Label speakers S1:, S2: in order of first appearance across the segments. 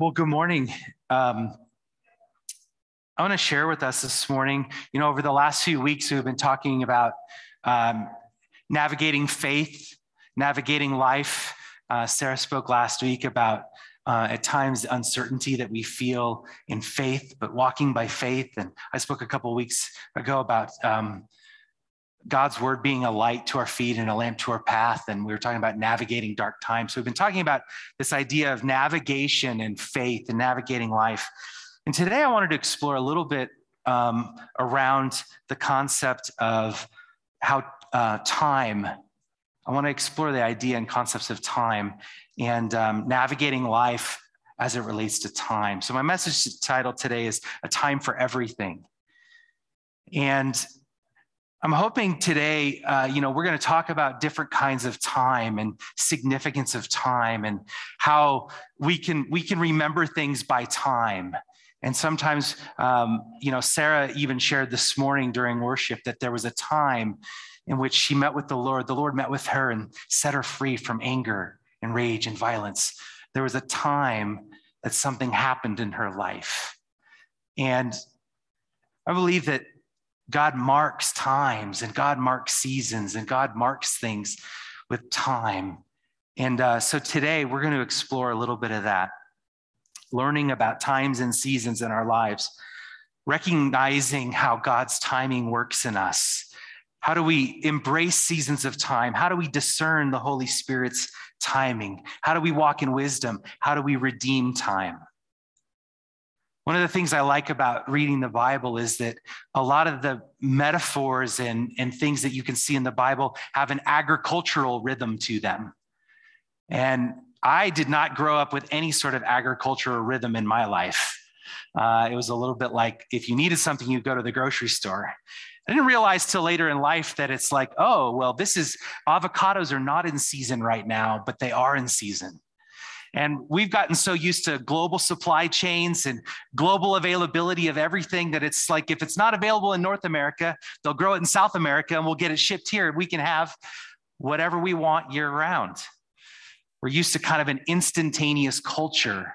S1: Well, good morning. Um, I want to share with us this morning. You know, over the last few weeks, we've been talking about um, navigating faith, navigating life. Uh, Sarah spoke last week about uh, at times the uncertainty that we feel in faith, but walking by faith. And I spoke a couple weeks ago about um, God's word being a light to our feet and a lamp to our path. And we were talking about navigating dark times. So we've been talking about this idea of navigation and faith and navigating life. And today I wanted to explore a little bit um, around the concept of how uh, time, I want to explore the idea and concepts of time and um, navigating life as it relates to time. So my message title today is A Time for Everything. And I'm hoping today, uh, you know, we're going to talk about different kinds of time and significance of time and how we can we can remember things by time. And sometimes, um, you know, Sarah even shared this morning during worship that there was a time in which she met with the Lord. The Lord met with her and set her free from anger and rage and violence. There was a time that something happened in her life. And I believe that God marks times and God marks seasons and God marks things with time. And uh, so today we're going to explore a little bit of that, learning about times and seasons in our lives, recognizing how God's timing works in us. How do we embrace seasons of time? How do we discern the Holy Spirit's timing? How do we walk in wisdom? How do we redeem time? One of the things I like about reading the Bible is that a lot of the metaphors and, and things that you can see in the Bible have an agricultural rhythm to them. And I did not grow up with any sort of agricultural rhythm in my life. Uh, it was a little bit like if you needed something, you'd go to the grocery store. I didn't realize till later in life that it's like, oh, well, this is avocados are not in season right now, but they are in season. And we've gotten so used to global supply chains and global availability of everything that it's like if it's not available in North America, they'll grow it in South America and we'll get it shipped here. We can have whatever we want year round. We're used to kind of an instantaneous culture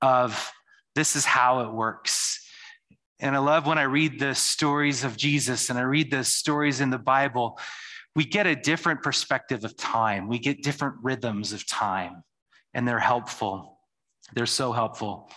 S1: of this is how it works. And I love when I read the stories of Jesus and I read the stories in the Bible, we get a different perspective of time. We get different rhythms of time and they're helpful. They're so helpful.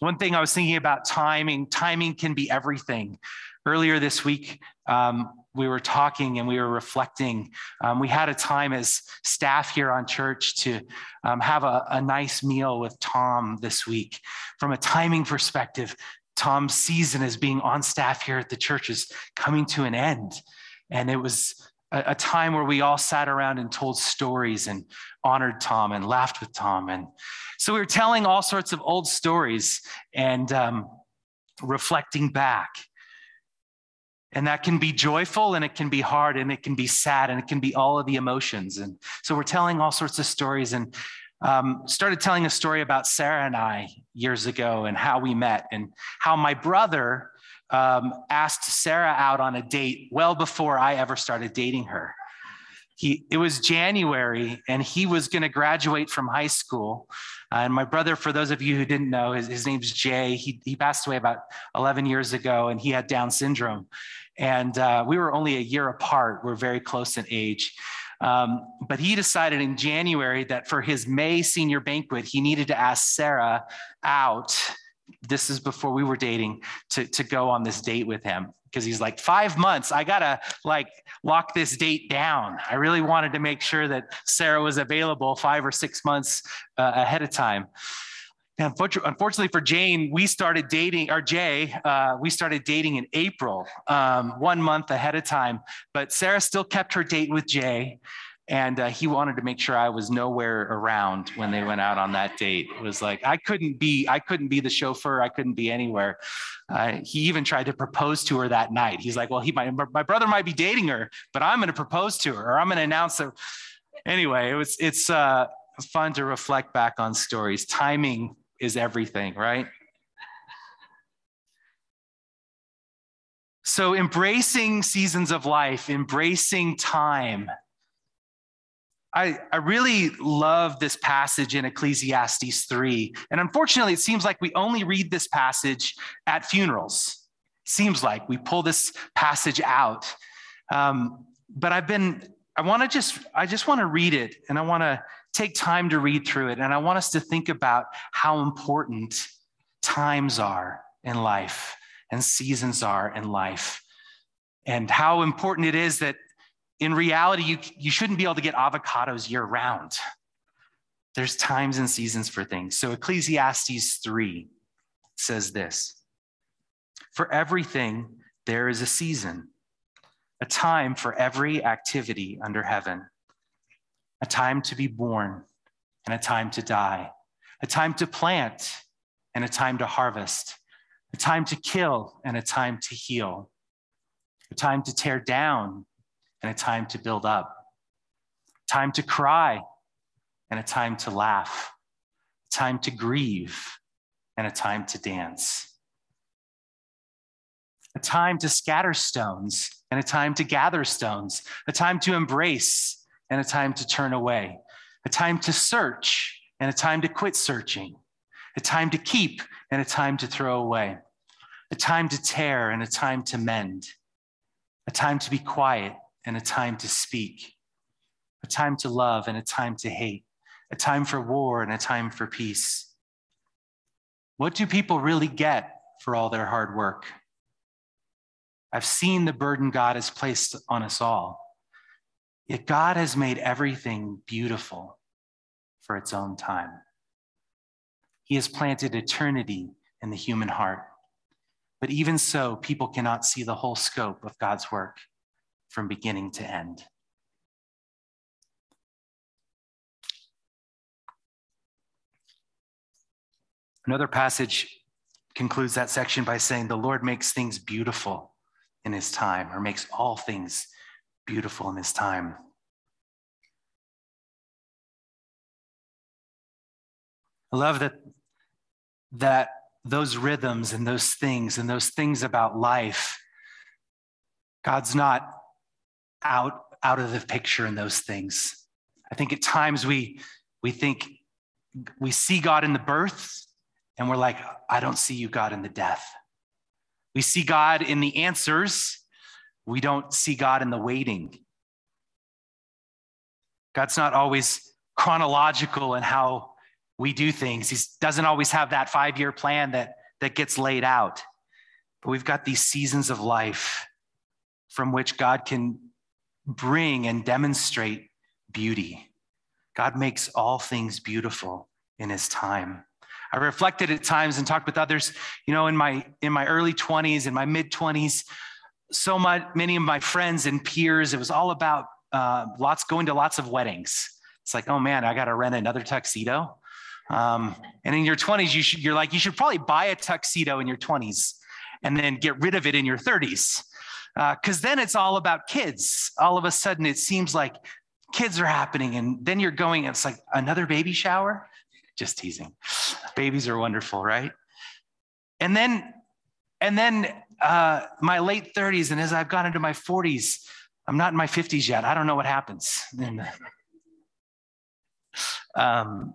S1: One thing I was thinking about timing, timing can be everything. Earlier this week, um, we were talking and we were reflecting. Um, we had a time as staff here on church to um, have a, a nice meal with Tom this week. From a timing perspective, Tom's season as being on staff here at the church is coming to an end. And it was a, a time where we all sat around and told stories and honored Tom and laughed with Tom. And so we were telling all sorts of old stories and um, reflecting back. And that can be joyful and it can be hard and it can be sad and it can be all of the emotions. And so we're telling all sorts of stories and um, started telling a story about Sarah and I years ago and how we met and how my brother um, asked Sarah out on a date well before I ever started dating her. He, it was January and he was going to graduate from high school. Uh, and my brother, for those of you who didn't know, his, his name's Jay. He, he passed away about 11 years ago and he had Down syndrome. And uh, we were only a year apart. We're very close in age. Um, but he decided in January that for his May senior banquet, he needed to ask Sarah out this is before we were dating to, to go on this date with him because he's like five months i gotta like lock this date down. I really wanted to make sure that sarah was available five or six months uh, ahead of time. And unfortunately for jane we started dating or jay uh, we started dating in april um, one month ahead of time but sarah still kept her date with jay and uh, he wanted to make sure I was nowhere around when they went out on that date. It was like I couldn't be, I couldn't be the chauffeur. I couldn't be anywhere. Uh, he even tried to propose to her that night. He's like, "Well, he might, my brother might be dating her, but I'm going to propose to her, or I'm going to announce her." Anyway, it was it's uh, fun to reflect back on stories. Timing is everything, right? So, embracing seasons of life, embracing time I, I really love this passage in Ecclesiastes 3. And unfortunately, it seems like we only read this passage at funerals. Seems like we pull this passage out. Um, but I've been, I want to just, I just want to read it and I want to take time to read through it. And I want us to think about how important times are in life and seasons are in life and how important it is that in reality, you, you shouldn't be able to get avocados year round. There's times and seasons for things. So Ecclesiastes 3 says this For everything, there is a season, a time for every activity under heaven, a time to be born and a time to die, a time to plant and a time to harvest, a time to kill and a time to heal, a time to tear down and a time to build up, time to cry and a time to laugh, time to grieve and a time to dance, a time to scatter stones and a time to gather stones, a time to embrace and a time to turn away, a time to search and a time to quit searching, a time to keep and a time to throw away, a time to tear and a time to mend, a time to be quiet and a time to speak, a time to love and a time to hate, a time for war and a time for peace. What do people really get for all their hard work? I've seen the burden God has placed on us all. Yet God has made everything beautiful for its own time. He has planted eternity in the human heart. But even so, people cannot see the whole scope of God's work from beginning to end. Another passage concludes that section by saying, The Lord makes things beautiful in his time, or makes all things beautiful in his time. I love that, that those rhythms and those things and those things about life, God's not out, out of the picture in those things. I think at times we, we think we see God in the birth and we're like, I don't see you, God, in the death. We see God in the answers. We don't see God in the waiting. God's not always chronological in how we do things. He doesn't always have that five year plan that, that gets laid out. But we've got these seasons of life from which God can bring and demonstrate beauty. God makes all things beautiful in his time. I reflected at times and talked with others, you know, in my in my early 20s, in my mid 20s, so much many of my friends and peers, it was all about uh, lots going to lots of weddings. It's like, oh man, I got to rent another tuxedo. Um, and in your 20s, you should, you're like, you should probably buy a tuxedo in your 20s and then get rid of it in your 30s because uh, then it's all about kids. All of a sudden, it seems like kids are happening, and then you're going, it's like another baby shower. Just teasing. Babies are wonderful, right? And then, and then uh, my late 30s, and as I've gone into my 40s, I'm not in my 50s yet. I don't know what happens. And, um,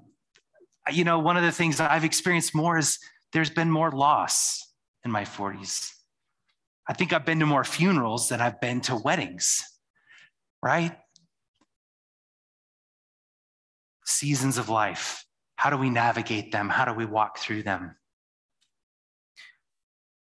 S1: you know, one of the things that I've experienced more is there's been more loss in my 40s. I think I've been to more funerals than I've been to weddings, right? Seasons of life. How do we navigate them? How do we walk through them?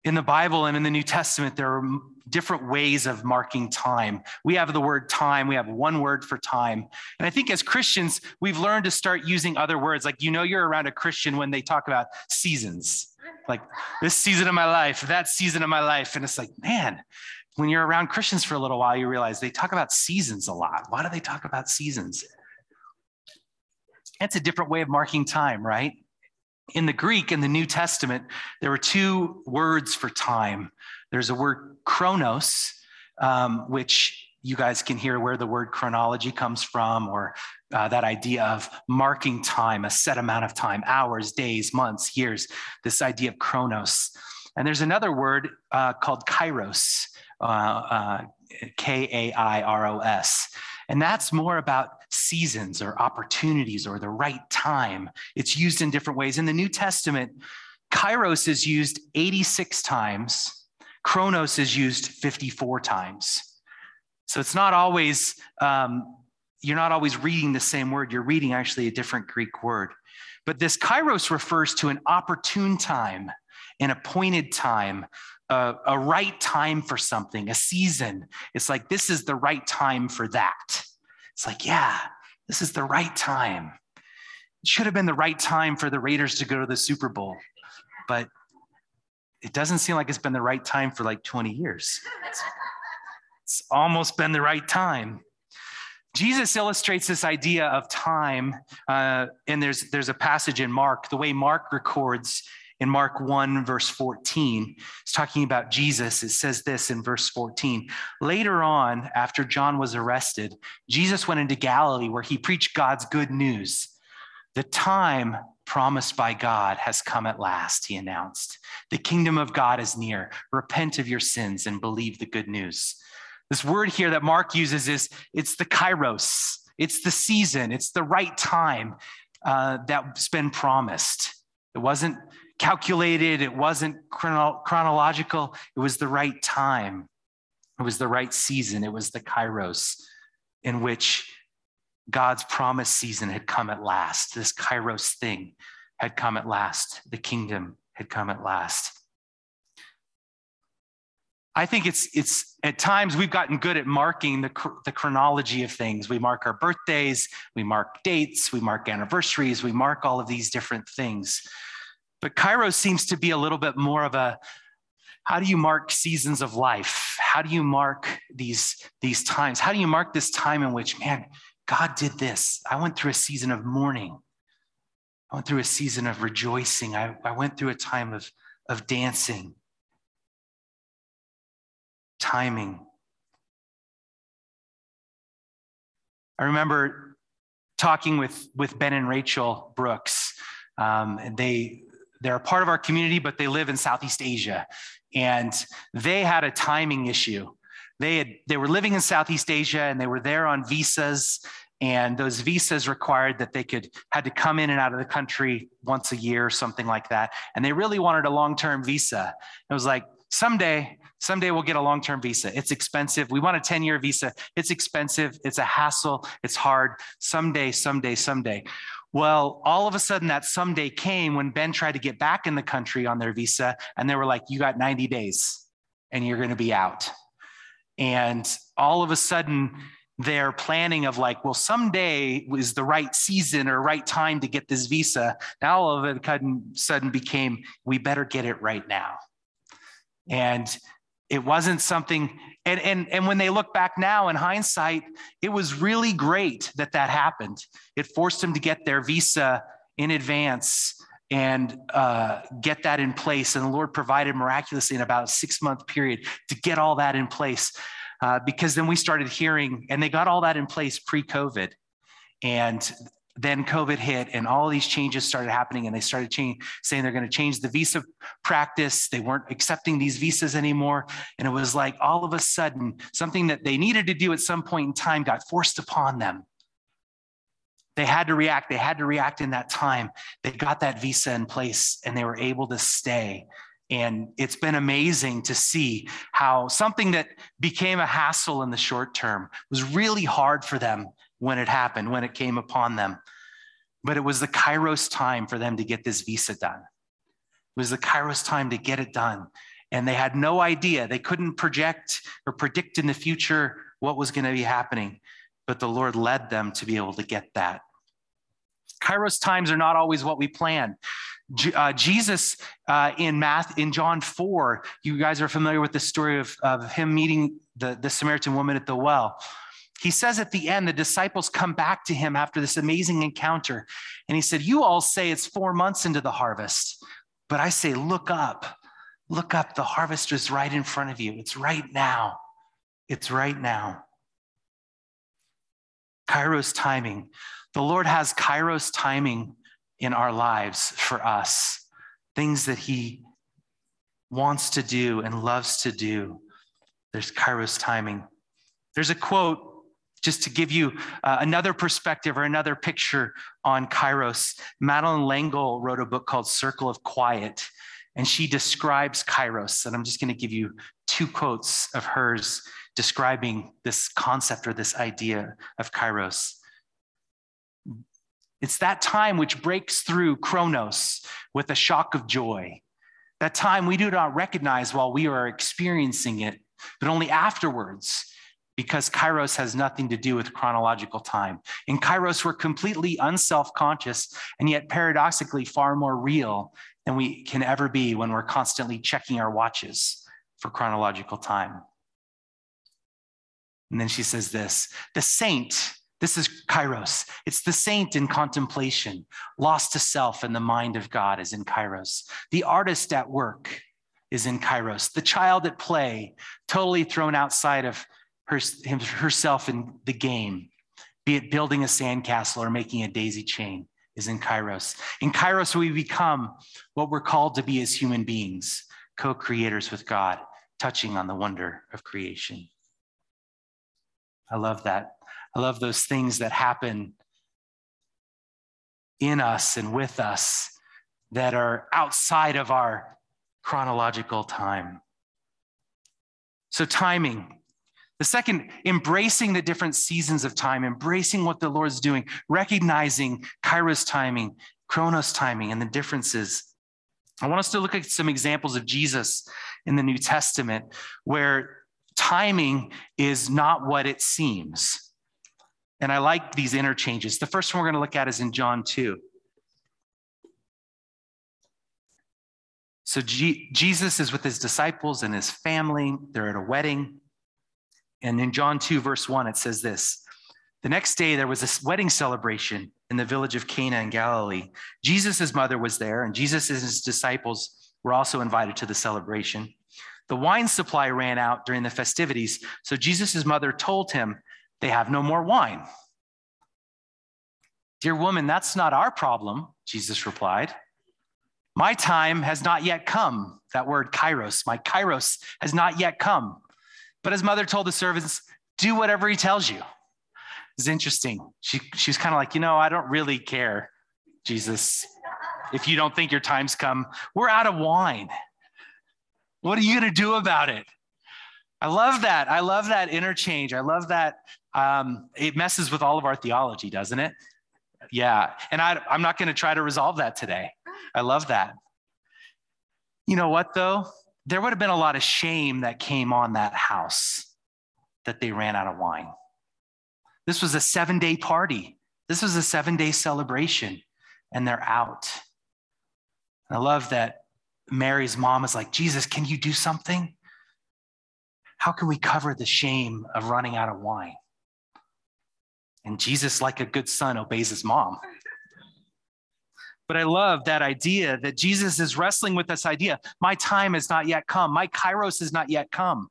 S1: In the Bible and in the New Testament, there are different ways of marking time. We have the word time, we have one word for time. And I think as Christians, we've learned to start using other words. Like, you know, you're around a Christian when they talk about seasons like this season of my life, that season of my life. And it's like, man, when you're around Christians for a little while, you realize they talk about seasons a lot. Why do they talk about seasons? It's a different way of marking time, right? In the Greek, in the New Testament, there were two words for time. There's a word chronos, um, which you guys can hear where the word chronology comes from, or uh, that idea of marking time, a set amount of time, hours, days, months, years, this idea of chronos. And there's another word uh, called kairos, uh, uh K A I R O S. And that's more about seasons or opportunities or the right time. It's used in different ways. In the New Testament, kairos is used 86 times, chronos is used 54 times. So it's not always, um, you're not always reading the same word, you're reading actually a different Greek word. But this kairos refers to an opportune time, an appointed time, a, a, right time for something, a season. It's like, this is the right time for that. It's like, yeah, this is the right time. It should have been the right time for the Raiders to go to the Super Bowl, but it doesn't seem like it's been the right time for like 20 years. It's, almost been the right time. Jesus illustrates this idea of time, uh, and there's, there's a passage in Mark, the way Mark records in Mark 1, verse 14. It's talking about Jesus. It says this in verse 14. Later on, after John was arrested, Jesus went into Galilee where he preached God's good news. The time promised by God has come at last, he announced. The kingdom of God is near. Repent of your sins and believe the good news. This word here that Mark uses is it's the kairos, it's the season, it's the right time uh, that's been promised. It wasn't calculated, it wasn't chrono- chronological, it was the right time, it was the right season, it was the kairos in which God's promised season had come at last. This kairos thing had come at last, the kingdom had come at last. I think it's it's at times we've gotten good at marking the, the chronology of things. We mark our birthdays, we mark dates, we mark anniversaries, we mark all of these different things. But kairos seems to be a little bit more of a how do you mark seasons of life? How do you mark these, these times? How do you mark this time in which, man, God did this? I went through a season of mourning. I went through a season of rejoicing. I, I went through a time of, of dancing timing. I remember talking with, with Ben and Rachel Brooks. Um, they, they're a part of our community, but they live in Southeast Asia. And they had a timing issue. They, had, they were living in Southeast Asia and they were there on visas and those visas required that they could had to come in and out of the country once a year or something like that and they really wanted a long-term visa it was like someday someday we'll get a long-term visa. It's expensive. We want a 10-year visa. It's expensive. It's a hassle. It's hard. Someday someday someday. Well all of a sudden that someday came when ben tried to get back in the country on their visa and they were like you got 90 days and you're going to be out. And all of a sudden their planning of like, well, someday is the right season or right time to get this visa. Now all of a sudden became, we better get it right now. And it wasn't something, and, and, and when they look back now in hindsight, it was really great that that happened. It forced them to get their visa in advance and uh, get that in place. And the Lord provided miraculously in about a six month period to get all that in place. Uh, because then we started hearing, and they got all that in place pre COVID. And then COVID hit and all these changes started happening and they started change, saying they're going to change the visa practice. They weren't accepting these visas anymore. And it was like all of a sudden, something that they needed to do at some point in time got forced upon them. They had to react. They had to react in that time. They got that visa in place and they were able to stay. And it's been amazing to see how something that became a hassle in the short term was really hard for them when it happened, when it came upon them. But it was the Kairos time for them to get this visa done. It was the Kairos time to get it done. And they had no idea. They couldn't project or predict in the future what was going to be happening. But the Lord led them to be able to get that. Kairos times are not always what we plan. Uh, Jesus uh, in Math in John 4, you guys are familiar with the story of, of him meeting the, the Samaritan woman at the well. He says at the end, the disciples come back to him after this amazing encounter. And he said, You all say it's four months into the harvest, but I say, Look up, look up. The harvest is right in front of you. It's right now. It's right now. Kairos timing. The Lord has Kairos timing in our lives for us, things that He wants to do and loves to do. There's Kairos timing. There's a quote just to give you uh, another perspective or another picture on Kairos, Madeleine L'Engle wrote a book called Circle of Quiet, and she describes Kairos. And I'm just going to give you two quotes of hers describing this concept or this idea of Kairos. It's that time which breaks through Chronos with a shock of joy. That time we do not recognize while we are experiencing it, but only afterwards, because Kairos has nothing to do with chronological time. In Kairos, we're completely unself conscious and yet paradoxically far more real than we can ever be when we're constantly checking our watches for chronological time. And then she says this the saint, this is Kairos. It's the saint in contemplation, lost to self and the mind of God is in Kairos. The artist at work is in Kairos. The child at play, totally thrown outside of her, herself in the game, be it building a sandcastle or making a daisy chain, is in Kairos. In Kairos, we become what we're called to be as human beings, co creators with God, touching on the wonder of creation. I love that. I love those things that happen in us and with us that are outside of our chronological time. So, timing. The second, embracing the different seasons of time, embracing what the Lord's doing, recognizing Kairos timing, Chronos timing, and the differences. I want us to look at some examples of Jesus in the New Testament where timing is not what it seems. And I like these interchanges. The first one we're going to look at is in John 2. So G- Jesus is with his disciples and his family. They're at a wedding. And in John 2, verse 1, it says this The next day, there was a wedding celebration in the village of Cana in Galilee. Jesus' mother was there, and Jesus and his disciples were also invited to the celebration. The wine supply ran out during the festivities, so Jesus' mother told him, They have no more wine. Dear woman, that's not our problem, Jesus replied. My time has not yet come. That word kairos, my kairos has not yet come. But his mother told the servants, Do whatever he tells you. It's interesting. She, she was kind of like, You know, I don't really care, Jesus, if you don't think your time's come. We're out of wine. What are you going to do about it? I love that. I love that interchange. I love that. Um, it messes with all of our theology, doesn't it? Yeah. And I, I'm not going to try to resolve that today. I love that. You know what, though? There would have been a lot of shame that came on that house that they ran out of wine. This was a seven day party, this was a seven day celebration, and they're out. I love that Mary's mom is like, Jesus, can you do something? How can we cover the shame of running out of wine? And Jesus, like a good son, obeys his mom. But I love that idea that Jesus is wrestling with this idea. My time has not yet come. My kairos has not yet come.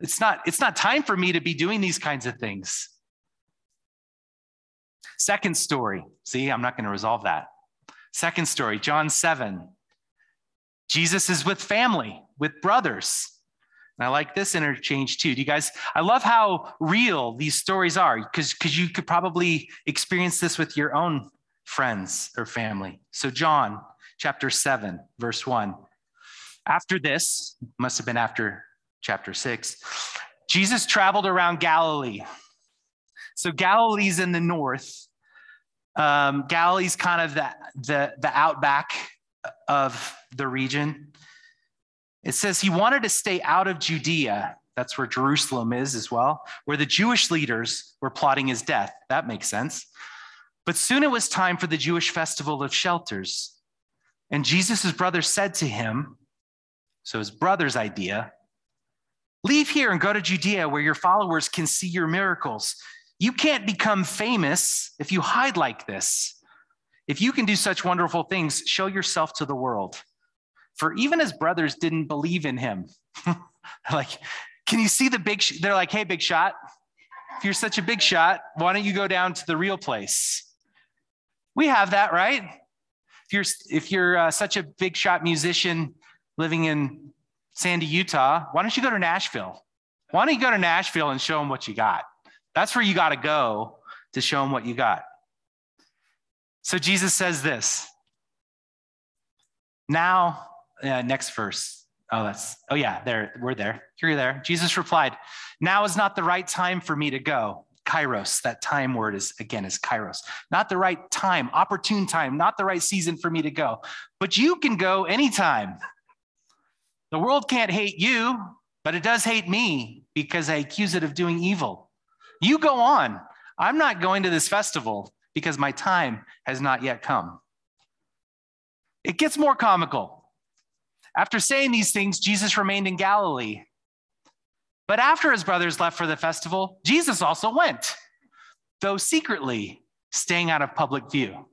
S1: It's not, it's not time for me to be doing these kinds of things. Second story. See, I'm not going to resolve that. Second story, John 7. Jesus is with family, with brothers. And I like this interchange too. Do you guys, I love how real these stories are because you could probably experience this with your own friends or family. So John chapter 7 verse 1. After this, must have been after chapter 6, Jesus traveled around Galilee. So Galilee's in the north. Um, Galilee's kind of the, the, the outback of the region. It says he wanted to stay out of Judea. That's where Jerusalem is as well, where the Jewish leaders were plotting his death. That makes sense. But soon it was time for the Jewish festival of shelters. And Jesus' brother said to him, so his brother's idea, leave here and go to Judea where your followers can see your miracles. You can't become famous if you hide like this. If you can do such wonderful things, show yourself to the world. For even his brothers didn't believe in him. like, can you see the big? Sh-? They're like, hey, big shot. If you're such a big shot, why don't you go down to the real place? We have that, right? If you're if you're uh, such a big shot musician living in Sandy, Utah, why don't you go to Nashville? Why don't you go to Nashville and show them what you got? That's where you got to go to show them what you got. So Jesus says this. Now, uh, next verse. Oh, that's, oh yeah, there, we're there. Here, you're there. Jesus replied, Now is not the right time for me to go. Kairos, that time word is again is kairos. Not the right time, opportune time, not the right season for me to go. But you can go anytime. The world can't hate you, but it does hate me because I accuse it of doing evil. You go on. I'm not going to this festival because my time has not yet come. It gets more comical. After saying these things, Jesus remained in Galilee. But after his brothers left for the festival, Jesus also went, though secretly staying out of public view.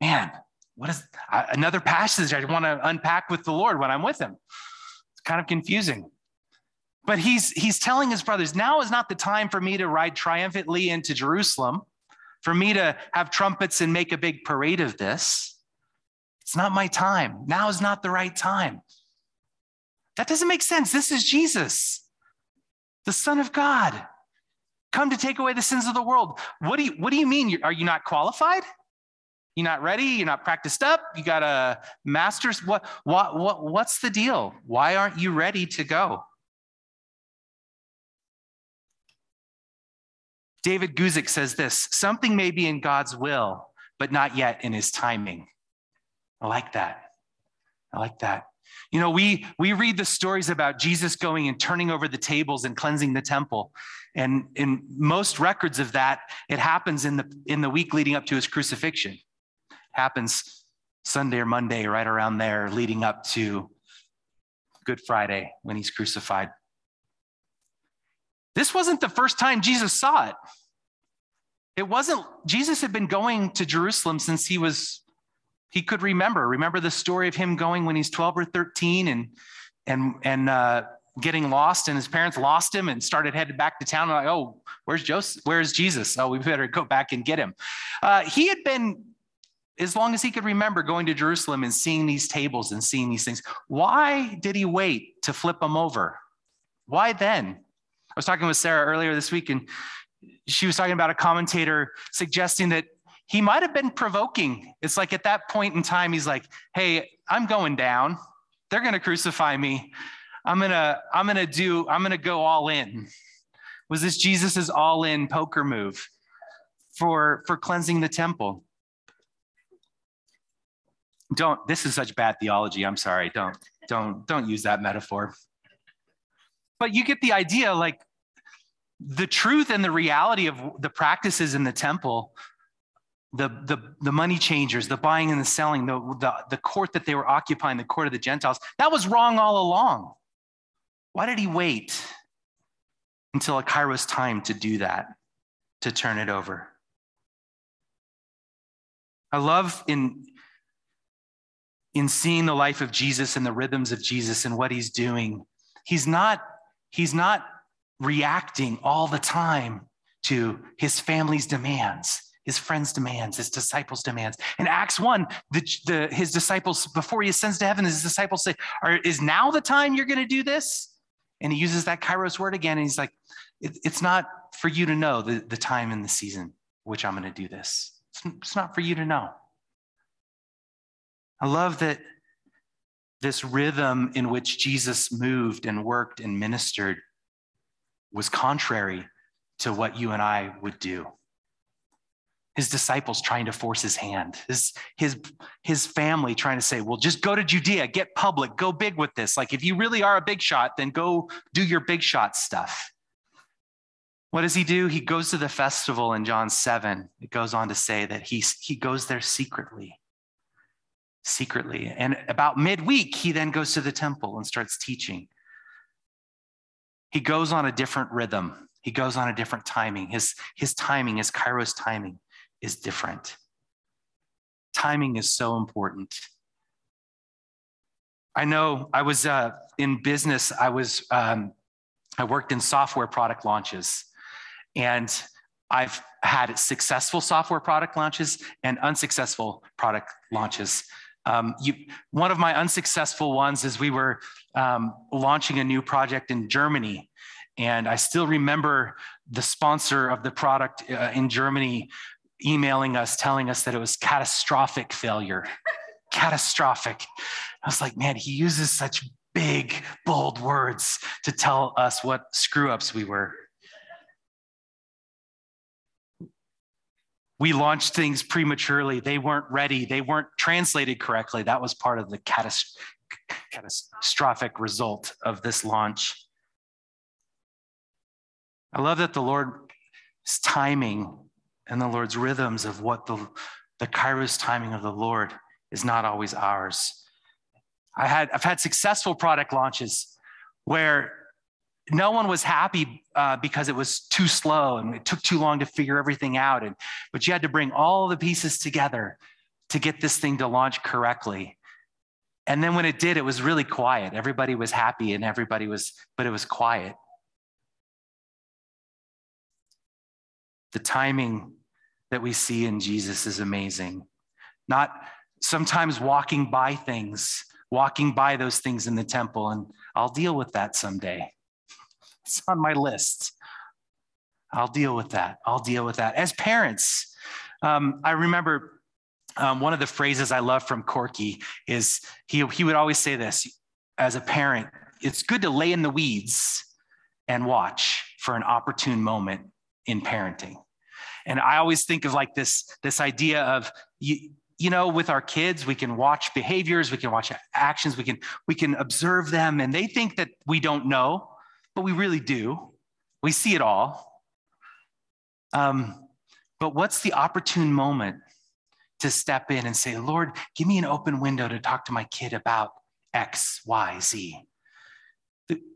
S1: Man, what is another passage I want to unpack with the Lord when I'm with him? It's kind of confusing. But he's he's telling his brothers, now is not the time for me to ride triumphantly into Jerusalem, for me to have trumpets and make a big parade of this. It's not my time. Now is not the right time. That doesn't make sense. This is Jesus, the Son of God, come to take away the sins of the world. What do you, what do you mean? Are you not qualified? You're not ready? You're not practiced up? You got a master's? What, what, what, what's the deal? Why aren't you ready to go? David Guzik says this something may be in God's will, but not yet in his timing. I like that. I like that. You know, we we read the stories about Jesus going and turning over the tables and cleansing the temple. And in most records of that, it happens in the in the week leading up to his crucifixion. It happens Sunday or Monday, right around there, leading up to Good Friday when he's crucified. This wasn't the first time Jesus saw it. It wasn't, Jesus had been going to Jerusalem since he was, he could remember. Remember the story of him going when he's 12 or 13 and, and, and, uh, getting lost and his parents lost him and started headed back to town. Like, oh, where's Joseph? Where's Jesus? Oh, we better go back and get him. Uh, he had been, as long as he could remember, going to Jerusalem and seeing these tables and seeing these things. Why did he wait to flip them over? Why then? I was talking with Sarah earlier this week, and she was talking about a commentator suggesting that he might have been provoking. It's like at that point in time, he's like, "Hey, I'm going down. They're going to crucify me. I'm gonna, I'm gonna do, I'm gonna go all in." Was this Jesus's all-in poker move for for cleansing the temple? Don't. This is such bad theology. I'm sorry. Don't, don't, don't use that metaphor but you get the idea like the truth and the reality of the practices in the temple the, the, the money changers, the buying and the selling, the, the, the court that they were occupying, the court of the Gentiles, that was wrong all along. Why did he wait until Kairos time to do that, to turn it over? I love in, in seeing the life of Jesus and the rhythms of Jesus and what he's doing. He's not He's not reacting all the time to his family's demands, his friends' demands, his disciples' demands. In Acts 1, the, the, his disciples, before he ascends to heaven, his disciples say, Is now the time you're going to do this? And he uses that kairos word again. And he's like, it, It's not for you to know the, the time and the season which I'm going to do this. It's, it's not for you to know. I love that this rhythm in which Jesus moved and worked and ministered was contrary to what you and I would do. His disciples trying to force his hand, his, his, his family trying to say, well, just go to Judea, get public, go big with this. Like, if you really are a big shot, then go do your big shot stuff. What does he do? He goes to the festival in John 7. It goes on to say that he, he goes there secretly secretly. And about midweek, he then goes to the temple and starts teaching. He goes on a different rhythm, he goes on a different timing. His, his timing, is Kairos timing, is different. Timing is so important. I know I was uh, in business, I was, um, I worked in software product launches. And I've had successful software product launches and unsuccessful product launches. Um, you, one of my unsuccessful ones is we were um, launching a new project in Germany, And I still remember the sponsor of the product uh, in Germany emailing us, telling us that it was catastrophic failure. catastrophic. I was like, man, he uses such big, bold words to tell us what screw ups we were. We launched things prematurely. They weren't ready. They weren't translated correctly. That was part of the catastrophic result of this launch. I love that the Lord's timing and the Lord's rhythms of what the, the Kairos timing of the Lord is not always ours. I had, I've had successful product launches where no one was happy uh, because it was too slow and it took too long to figure everything out. And, but you had to bring all the pieces together to get this thing to launch correctly. And then when it did, it was really quiet. Everybody was happy and everybody was, but it was quiet. The timing that we see in Jesus is amazing. Not sometimes walking by things, walking by those things in the temple, and I'll deal with that someday. It's on my list. I'll deal with that. I'll deal with that. As parents, um, I remember um, one of the phrases I love from Corky is he, he would always say this as a parent it's good to lay in the weeds and watch for an opportune moment in parenting. And I always think of like this, this idea of you, you know, with our kids, we can watch behaviors, we can watch actions, we can we can observe them, and they think that we don't know, but we really do. We see it all. Um, but what's the opportune moment to step in and say, Lord, give me an open window to talk to my kid about X, Y, Z?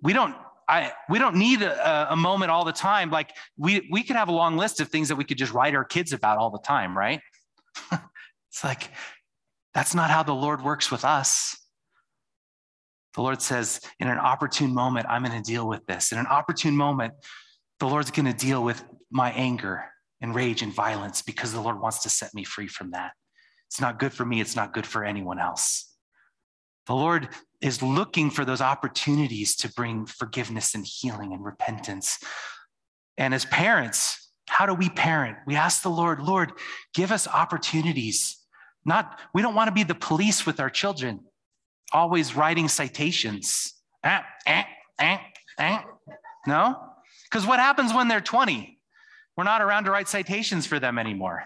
S1: We don't I, we don't need a, a, moment all the time. Like we, we could have a long list of things that we could just write our kids about all the time, right? it's like, that's not how the Lord works with us. The Lord says, in an opportune moment, I'm going to deal with this. In an opportune moment, the Lord's going to deal with my anger and rage and violence because the Lord wants to set me free from that. It's not good for me. It's not good for anyone else. The Lord is looking for those opportunities to bring forgiveness and healing and repentance. And as parents, how do we parent? We ask the Lord, Lord, give us opportunities. Not, we don't want to be the police with our children, always writing citations. Eh, eh, eh, eh. No? Because what happens when they're 20? We're not around to write citations for them anymore.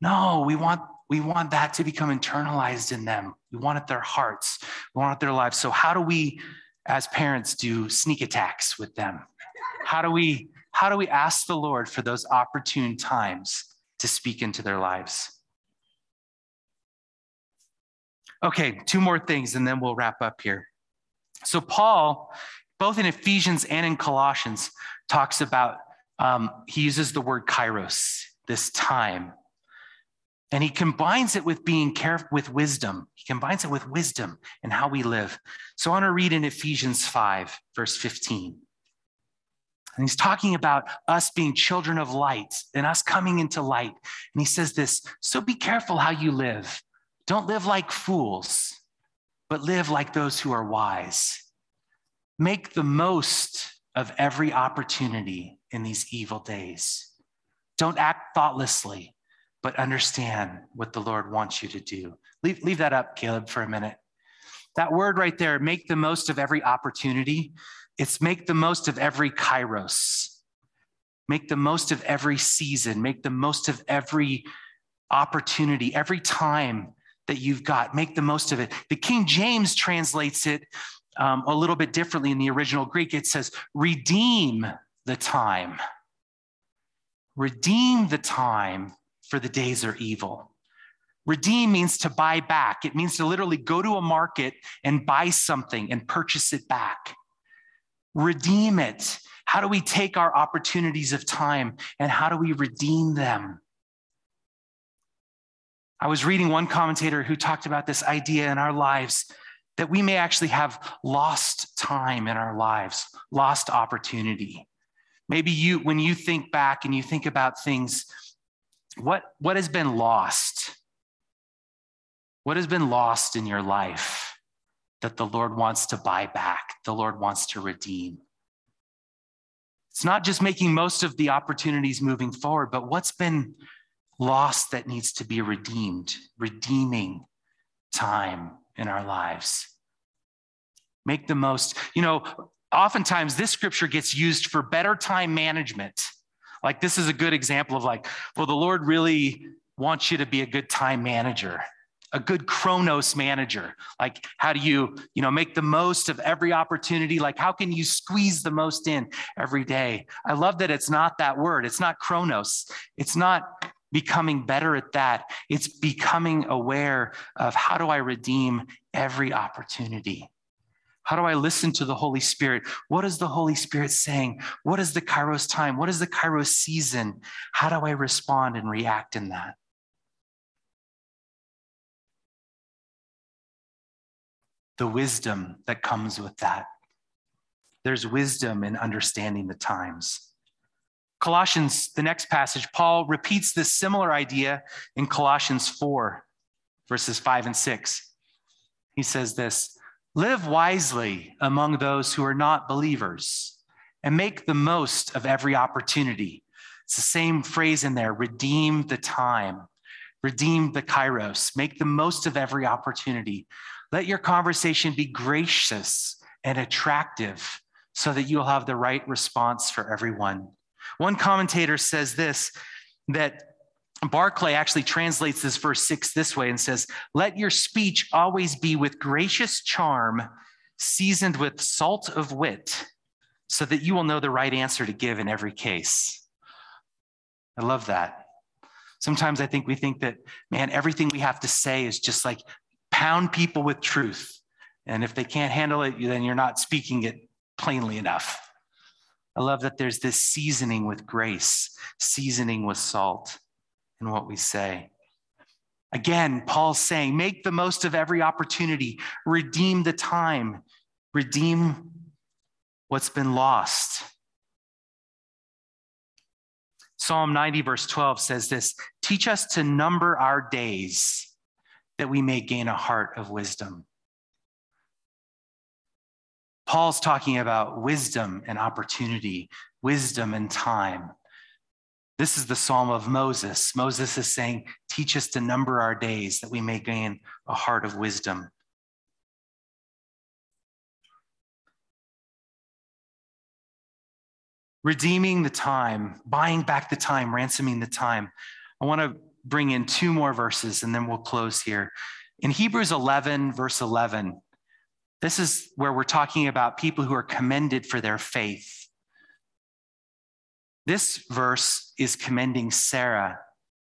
S1: No, we want we want that to become internalized in them. We want it their hearts. We want it their lives. So how do we, as parents, do sneak attacks with them? How do we how do we ask the Lord for those opportune times to speak into their lives? Okay, two more things and then we'll wrap up here. So, Paul, both in Ephesians and in Colossians, talks about, um, he uses the word kairos, this time, and he combines it with being careful with wisdom. He combines it with wisdom and how we live. So I want to read in Ephesians 5, verse 15. And he's talking about us being children of light and us coming into light. And he says this So be careful how you live. Don't live like fools, but live like those who are wise. Make the most of every opportunity in these evil days. Don't act thoughtlessly but understand what the Lord wants you to do. Leave, leave that up, Caleb, for a minute. That word right there, make the most of every opportunity, it's make the most of every kairos. Make the most of every season, make the most of every opportunity, every time that you've got, make the most of it. The King James translates it um, a little bit differently in the original Greek. It says, redeem the time. Redeem the time for the days are evil. Redeem means to buy back. It means to literally go to a market and buy something and purchase it back. Redeem it. How do we take our opportunities of time and how do we redeem them? I was reading one commentator who talked about this idea in our lives that we may actually have lost time in our lives, lost opportunity. Maybe you, when you think back and you think about things what, what has been lost? What has been lost in your life that the Lord wants to buy back, the Lord wants to redeem? It's not just making most of the opportunities moving forward, but what's been lost that needs to be redeemed, redeeming time in our lives. Make the most. You know, oftentimes this scripture gets used for better time management. Like, this is a good example of like, well, the Lord really wants you to be a good time manager a good chronos manager. Like how do you you know make the most of every opportunity? Like how can you squeeze the most in every day? I love that it's not that word. It's not chronos it's not becoming better at that. It's becoming aware of how do i redeem every opportunity how do I listen to the Holy Spirit? What is the Holy Spirit saying? What is the Kairos time? What is the Kairos season? How do I respond and react in that? The wisdom that comes with that. There's wisdom in understanding the times. Colossians, the next passage, Paul repeats this similar idea in Colossians 4, verses 5 and 6. He says this Live wisely among those who are not believers and make the most of every opportunity. It's the same phrase in there redeem the time, redeem the kairos, make the most of every opportunity. Let your conversation be gracious and attractive so that you'll have the right response for everyone. One commentator says this that Barclay actually translates this verse six this way and says, Let your speech always be with gracious charm, seasoned with salt of wit, so that you will know the right answer to give in every case. I love that. Sometimes I think we think that, man, everything we have to say is just like pound people with truth. And if they can't handle it, then you're not speaking it plainly enough. I love that there's this seasoning with grace, seasoning with salt in what we say. Again, Paul's saying, make the most of every opportunity, redeem the time, redeem what's been lost. Psalm 90, verse 12 says this Teach us to number our days that we may gain a heart of wisdom. Paul's talking about wisdom and opportunity, wisdom and time. This is the Psalm of Moses. Moses is saying, Teach us to number our days that we may gain a heart of wisdom. Redeeming the time, buying back the time, ransoming the time. I want to bring in two more verses and then we'll close here. In Hebrews 11, verse 11, this is where we're talking about people who are commended for their faith. This verse is commending Sarah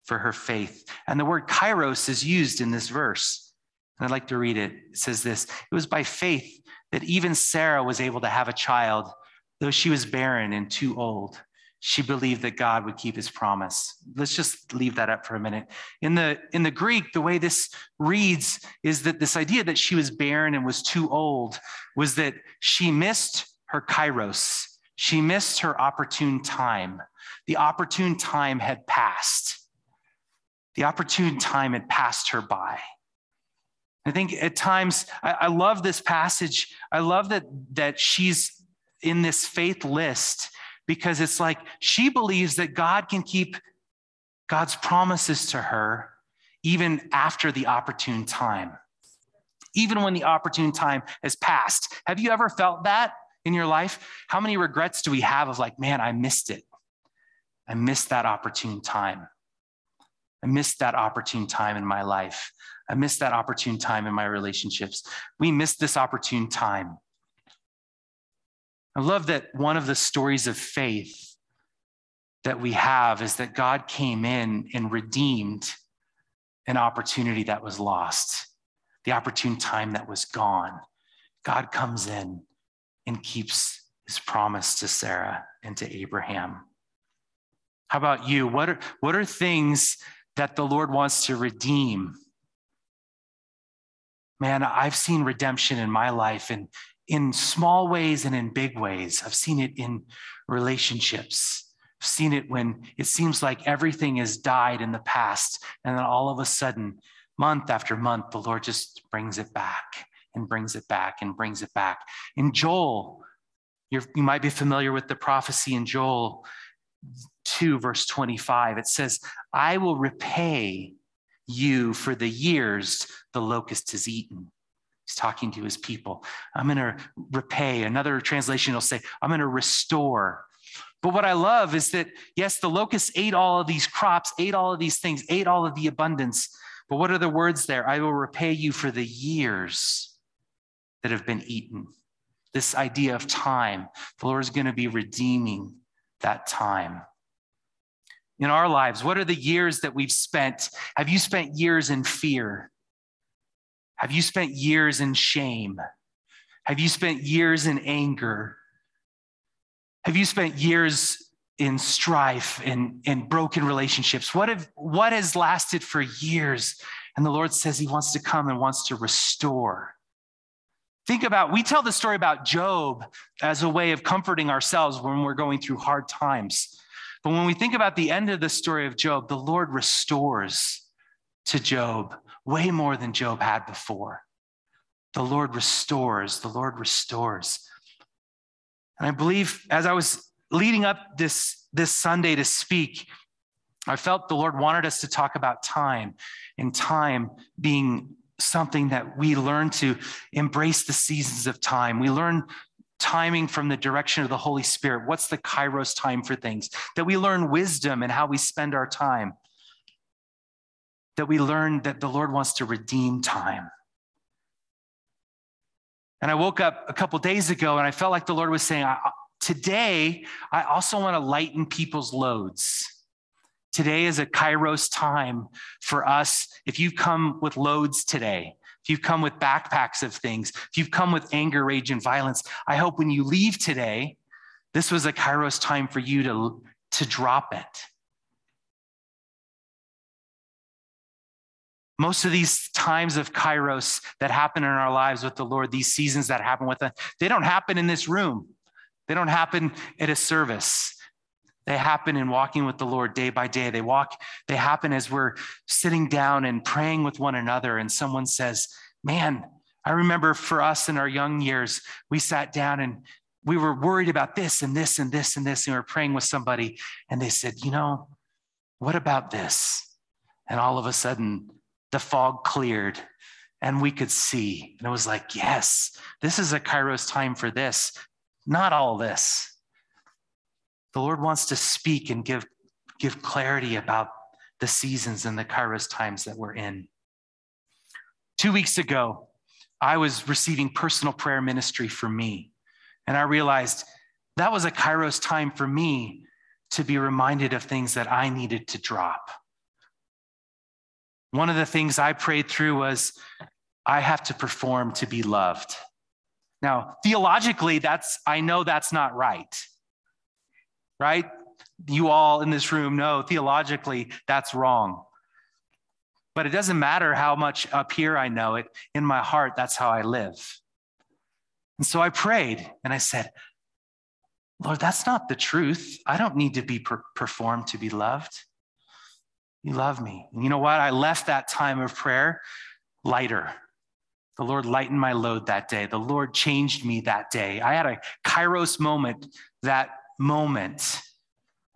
S1: for her faith. And the word kairos is used in this verse. And I'd like to read it. It says this It was by faith that even Sarah was able to have a child, though she was barren and too old. She believed that God would keep his promise. Let's just leave that up for a minute. In the, in the Greek, the way this reads is that this idea that she was barren and was too old was that she missed her kairos, she missed her opportune time. The opportune time had passed. The opportune time had passed her by. I think at times, I, I love this passage. I love that, that she's in this faith list because it's like she believes that God can keep God's promises to her even after the opportune time, even when the opportune time has passed. Have you ever felt that? In your life? How many regrets do we have of like, man, I missed it? I missed that opportune time. I missed that opportune time in my life. I missed that opportune time in my relationships. We missed this opportune time. I love that one of the stories of faith that we have is that God came in and redeemed an opportunity that was lost, the opportune time that was gone. God comes in and keeps his promise to Sarah and to Abraham. How about you? What are, what are things that the Lord wants to redeem? Man, I've seen redemption in my life in, in small ways and in big ways. I've seen it in relationships. I've seen it when it seems like everything has died in the past. And then all of a sudden, month after month, the Lord just brings it back and brings it back and brings it back. In Joel, you might be familiar with the prophecy in Joel 2, verse 25. It says, I will repay you for the years the locust has eaten. He's talking to his people. I'm going to repay. Another translation will say, I'm going to restore. But what I love is that, yes, the locust ate all of these crops, ate all of these things, ate all of the abundance. But what are the words there? I will repay you for the years that have been eaten. This idea of time, the Lord is going to be redeeming that time. In our lives, what are the years that we've spent? Have you spent years in fear? Have you spent years in shame? Have you spent years in anger? Have you spent years in strife and in, in broken relationships? What, have, what has lasted for years? And the Lord says He wants to come and wants to restore. Think about, we tell the story about Job as a way of comforting ourselves when we're going through hard times. But when we think about the end of the story of Job, the Lord restores to Job way more than Job had before. The Lord restores, the Lord restores. And I believe as I was leading up this, this Sunday to speak, I felt the Lord wanted us to talk about time and time being something that we learn to embrace the seasons of time. We learn timing from the direction of the Holy Spirit. What's the kairos time for things? That we learn wisdom and how we spend our time that we learn that the Lord wants to redeem time. And I woke up a couple days ago and I felt like the Lord was saying, Today, I also want to lighten people's loads. Today is a kairos time for us. If you've come with loads today, if you've come with backpacks of things, if you've come with anger, rage, and violence, I hope when you leave today, this was a kairos time for you to, to drop it most of these times of kairos that happen in our lives with the Lord, these seasons that happen with us, they don't happen in this room. They don't happen at a service. They happen in walking with the Lord day by day. They walk, they happen as we're sitting down and praying with one another, and someone says, Man, I remember for us in our young years, we sat down and we were worried about this and this and this and this, and we were praying with somebody, and they said, You know, what about this? And all of a sudden, the fog cleared and we could see. And it was like, yes, this is a Kairos time for this, not all this. The Lord wants to speak and give, give clarity about the seasons and the Kairos times that we're in. Two weeks ago, I was receiving personal prayer ministry for me. And I realized that was a Kairos time for me to be reminded of things that I needed to drop. One of the things I prayed through was I have to perform to be loved. Now, theologically, that's I know that's not right. Right? You all in this room know theologically that's wrong. But it doesn't matter how much up here I know it, in my heart, that's how I live. And so I prayed and I said, Lord, that's not the truth. I don't need to be per- performed to be loved. You love me. And you know what? I left that time of prayer lighter. The Lord lightened my load that day. The Lord changed me that day. I had a kairos moment that moment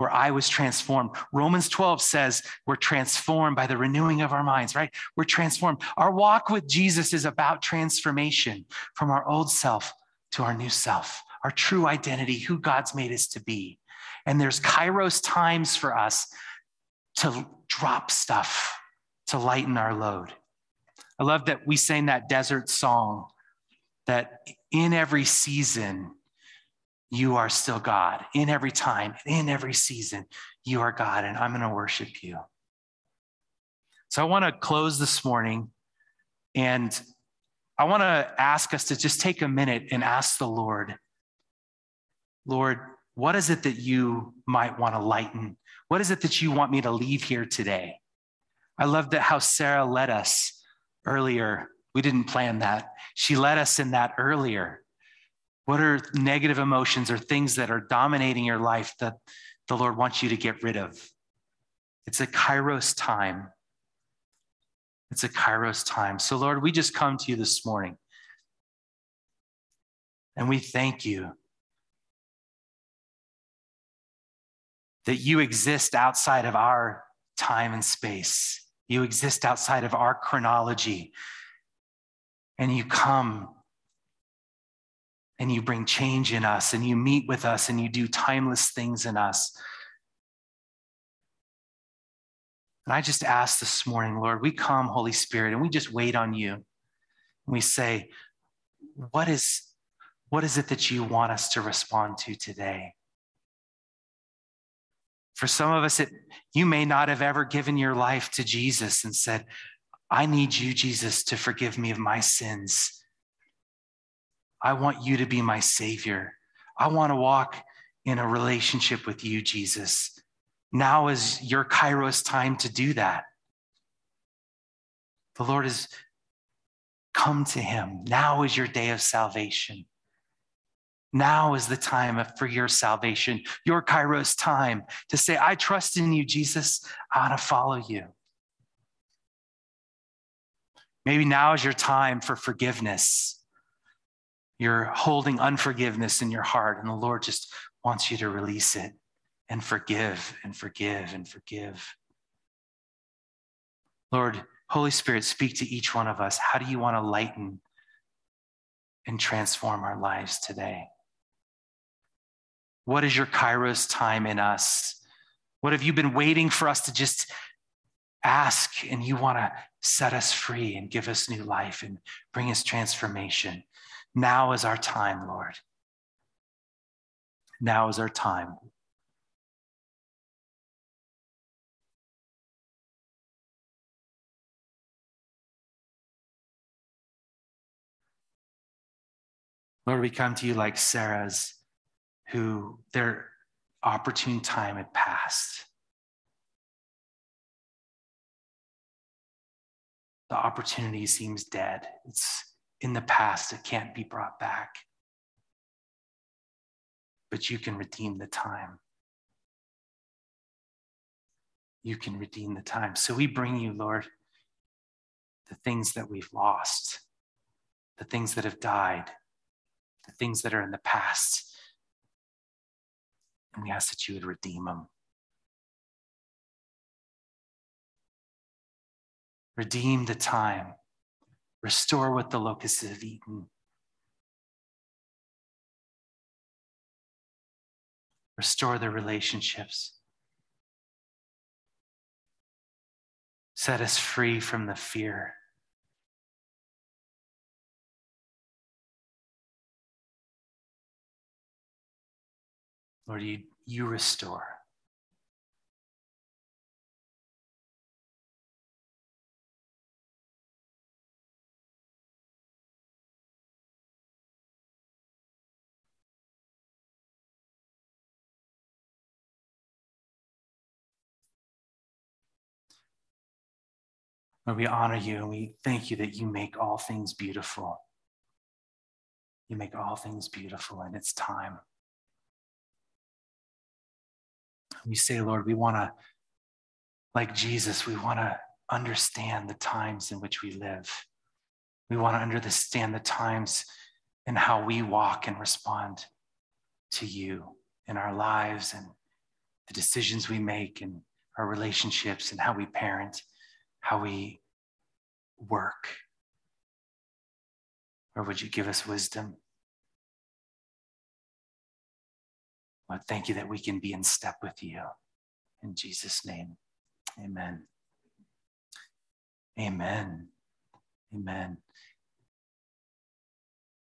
S1: where I was transformed. Romans 12 says we're transformed by the renewing of our minds, right? We're transformed. Our walk with Jesus is about transformation from our old self to our new self, our true identity, who God's made us to be. And there's kairos times for us to drop stuff to lighten our load. I love that we sang that desert song that in every season, you are still God. In every time, in every season, you are God, and I'm going to worship you. So I want to close this morning, and I want to ask us to just take a minute and ask the Lord, Lord, what is it that you might want to lighten what is it that you want me to leave here today? I love that how Sarah led us earlier. We didn't plan that. She led us in that earlier. What are negative emotions or things that are dominating your life that the Lord wants you to get rid of? It's a kairos time. It's a kairos time. So, Lord, we just come to you this morning and we thank you that you exist outside of our time and space. You exist outside of our chronology. And you come and you bring change in us and you meet with us and you do timeless things in us. And I just ask this morning, Lord, we come, Holy Spirit, and we just wait on you. And we say, what is, what is it that you want us to respond to today? For some of us, it, you may not have ever given your life to Jesus and said, I need you, Jesus, to forgive me of my sins. I want you to be my Savior. I want to walk in a relationship with you, Jesus. Now is your Kairos time to do that. The Lord has come to him. Now is your day of salvation. Now is the time for your salvation, your Kairos time to say, I trust in you, Jesus. I want to follow you. Maybe now is your time for forgiveness. You're holding unforgiveness in your heart, and the Lord just wants you to release it and forgive and forgive and forgive. Lord, Holy Spirit, speak to each one of us. How do you want to lighten and transform our lives today? What is your Kairos time in us? What have you been waiting for us to just ask and you want to set us free and give us new life and bring us transformation? Now is our time, Lord. Now is our time. Lord, we come to you like Sarah's, who their opportune time had passed. The opportunity seems dead. It's in the past, it can't be brought back. But you can redeem the time. You can redeem the time. So we bring you, Lord, the things that we've lost, the things that have died the things that are in the past. And we ask that you would redeem them. Redeem the time. Restore what the locusts have eaten. Restore the relationships. Set us free from the fear. Lord, you, you restore. Lord, we honor you and we thank you that you make all things beautiful. You make all things beautiful and it's time. We say, Lord, we want to, like Jesus, we want to understand the times in which we live. We want to understand the times and how we walk and respond to you in our lives and the decisions we make and our relationships and how we parent, how we work. Or would you give us wisdom? Lord, thank you that we can be in step with you. In Jesus' name, amen. Amen. Amen.